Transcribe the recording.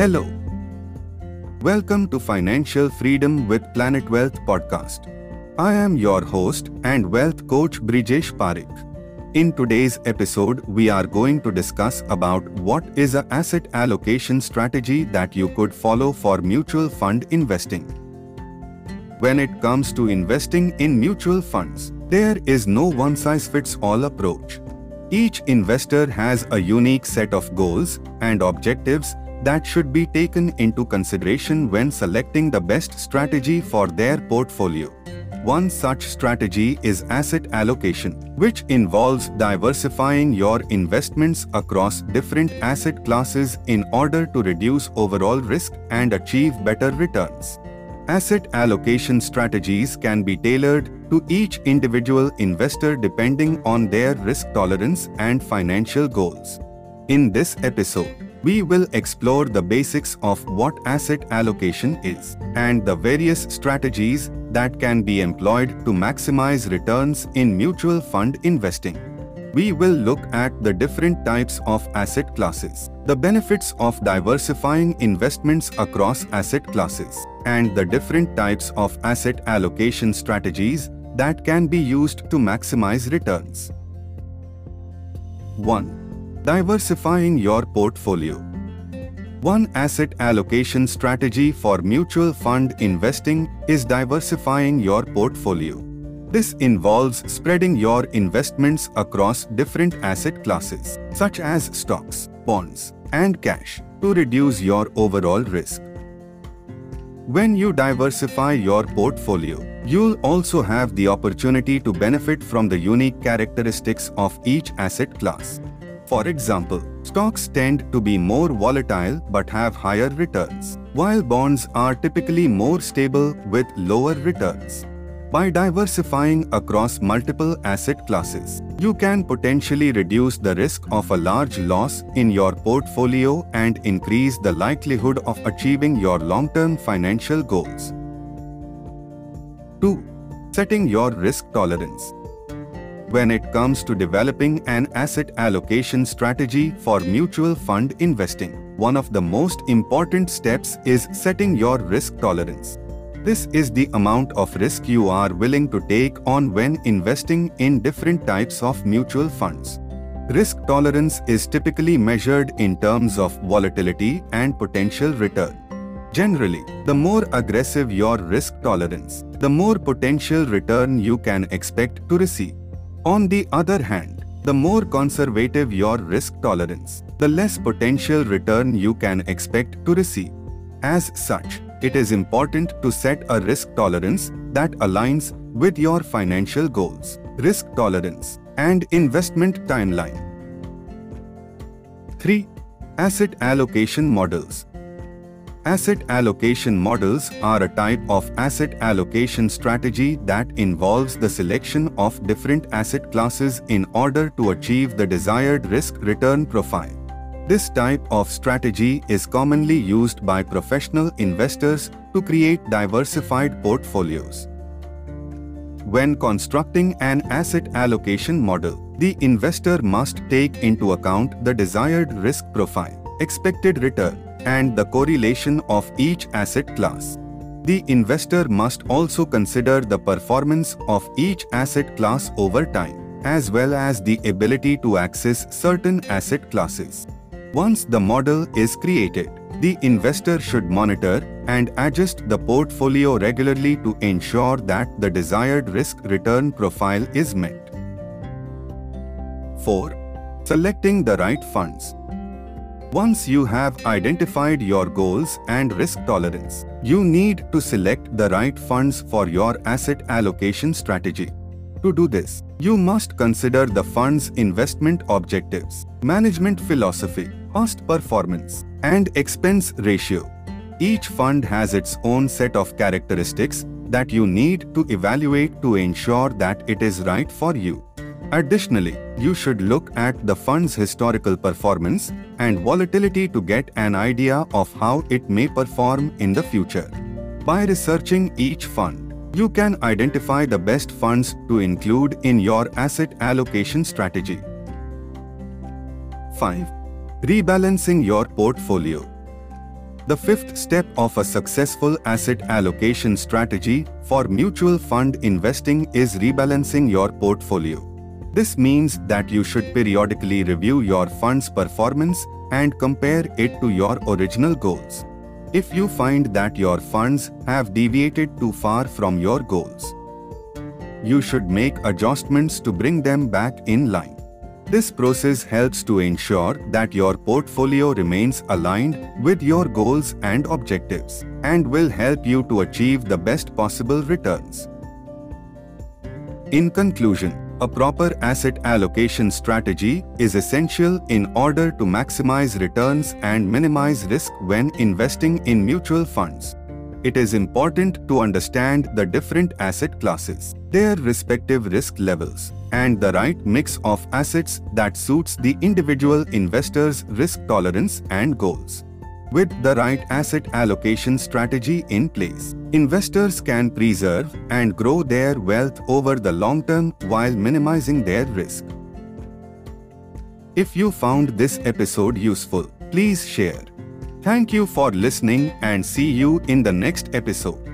Hello. Welcome to Financial Freedom with Planet Wealth podcast. I am your host and wealth coach Brijesh Parekh. In today's episode, we are going to discuss about what is a asset allocation strategy that you could follow for mutual fund investing. When it comes to investing in mutual funds, there is no one size fits all approach. Each investor has a unique set of goals and objectives that should be taken into consideration when selecting the best strategy for their portfolio. One such strategy is asset allocation, which involves diversifying your investments across different asset classes in order to reduce overall risk and achieve better returns. Asset allocation strategies can be tailored to each individual investor depending on their risk tolerance and financial goals. In this episode, we will explore the basics of what asset allocation is and the various strategies that can be employed to maximize returns in mutual fund investing. We will look at the different types of asset classes, the benefits of diversifying investments across asset classes, and the different types of asset allocation strategies that can be used to maximize returns. 1. Diversifying your portfolio. One asset allocation strategy for mutual fund investing is diversifying your portfolio. This involves spreading your investments across different asset classes, such as stocks, bonds, and cash, to reduce your overall risk. When you diversify your portfolio, you'll also have the opportunity to benefit from the unique characteristics of each asset class. For example, stocks tend to be more volatile but have higher returns, while bonds are typically more stable with lower returns. By diversifying across multiple asset classes, you can potentially reduce the risk of a large loss in your portfolio and increase the likelihood of achieving your long-term financial goals. 2. Setting your risk tolerance. When it comes to developing an asset allocation strategy for mutual fund investing, one of the most important steps is setting your risk tolerance. This is the amount of risk you are willing to take on when investing in different types of mutual funds. Risk tolerance is typically measured in terms of volatility and potential return. Generally, the more aggressive your risk tolerance, the more potential return you can expect to receive. On the other hand, the more conservative your risk tolerance, the less potential return you can expect to receive. As such, it is important to set a risk tolerance that aligns with your financial goals, risk tolerance, and investment timeline. 3. Asset allocation models. Asset allocation models are a type of asset allocation strategy that involves the selection of different asset classes in order to achieve the desired risk-return profile. This type of strategy is commonly used by professional investors to create diversified portfolios. When constructing an asset allocation model, the investor must take into account the desired risk profile, expected return, and the correlation of each asset class. The investor must also consider the performance of each asset class over time, as well as the ability to access certain asset classes. Once the model is created, the investor should monitor and adjust the portfolio regularly to ensure that the desired risk-return profile is met. 4. Selecting the right funds. Once you have identified your goals and risk tolerance, you need to select the right funds for your asset allocation strategy. To do this, you must consider the fund's investment objectives, management philosophy, cost performance, and expense ratio. Each fund has its own set of characteristics that you need to evaluate to ensure that it is right for you. Additionally, you should look at the fund's historical performance and volatility to get an idea of how it may perform in the future. By researching each fund, you can identify the best funds to include in your asset allocation strategy. 5. Rebalancing your portfolio. The fifth step of a successful asset allocation strategy for mutual fund investing is rebalancing your portfolio. This means that you should periodically review your fund's performance and compare it to your original goals. If you find that your funds have deviated too far from your goals, you should make adjustments to bring them back in line. This process helps to ensure that your portfolio remains aligned with your goals and objectives and will help you to achieve the best possible returns. In conclusion, a proper asset allocation strategy is essential in order to maximize returns and minimize risk when investing in mutual funds it is important to understand the different asset classes, their respective risk levels, and the right mix of assets that suits the individual investor's risk tolerance and goals. With the right asset allocation strategy in place, investors can preserve and grow their wealth over the long term while minimizing their risk. If you found this episode useful, please share Thank you for listening and see you in the next episode.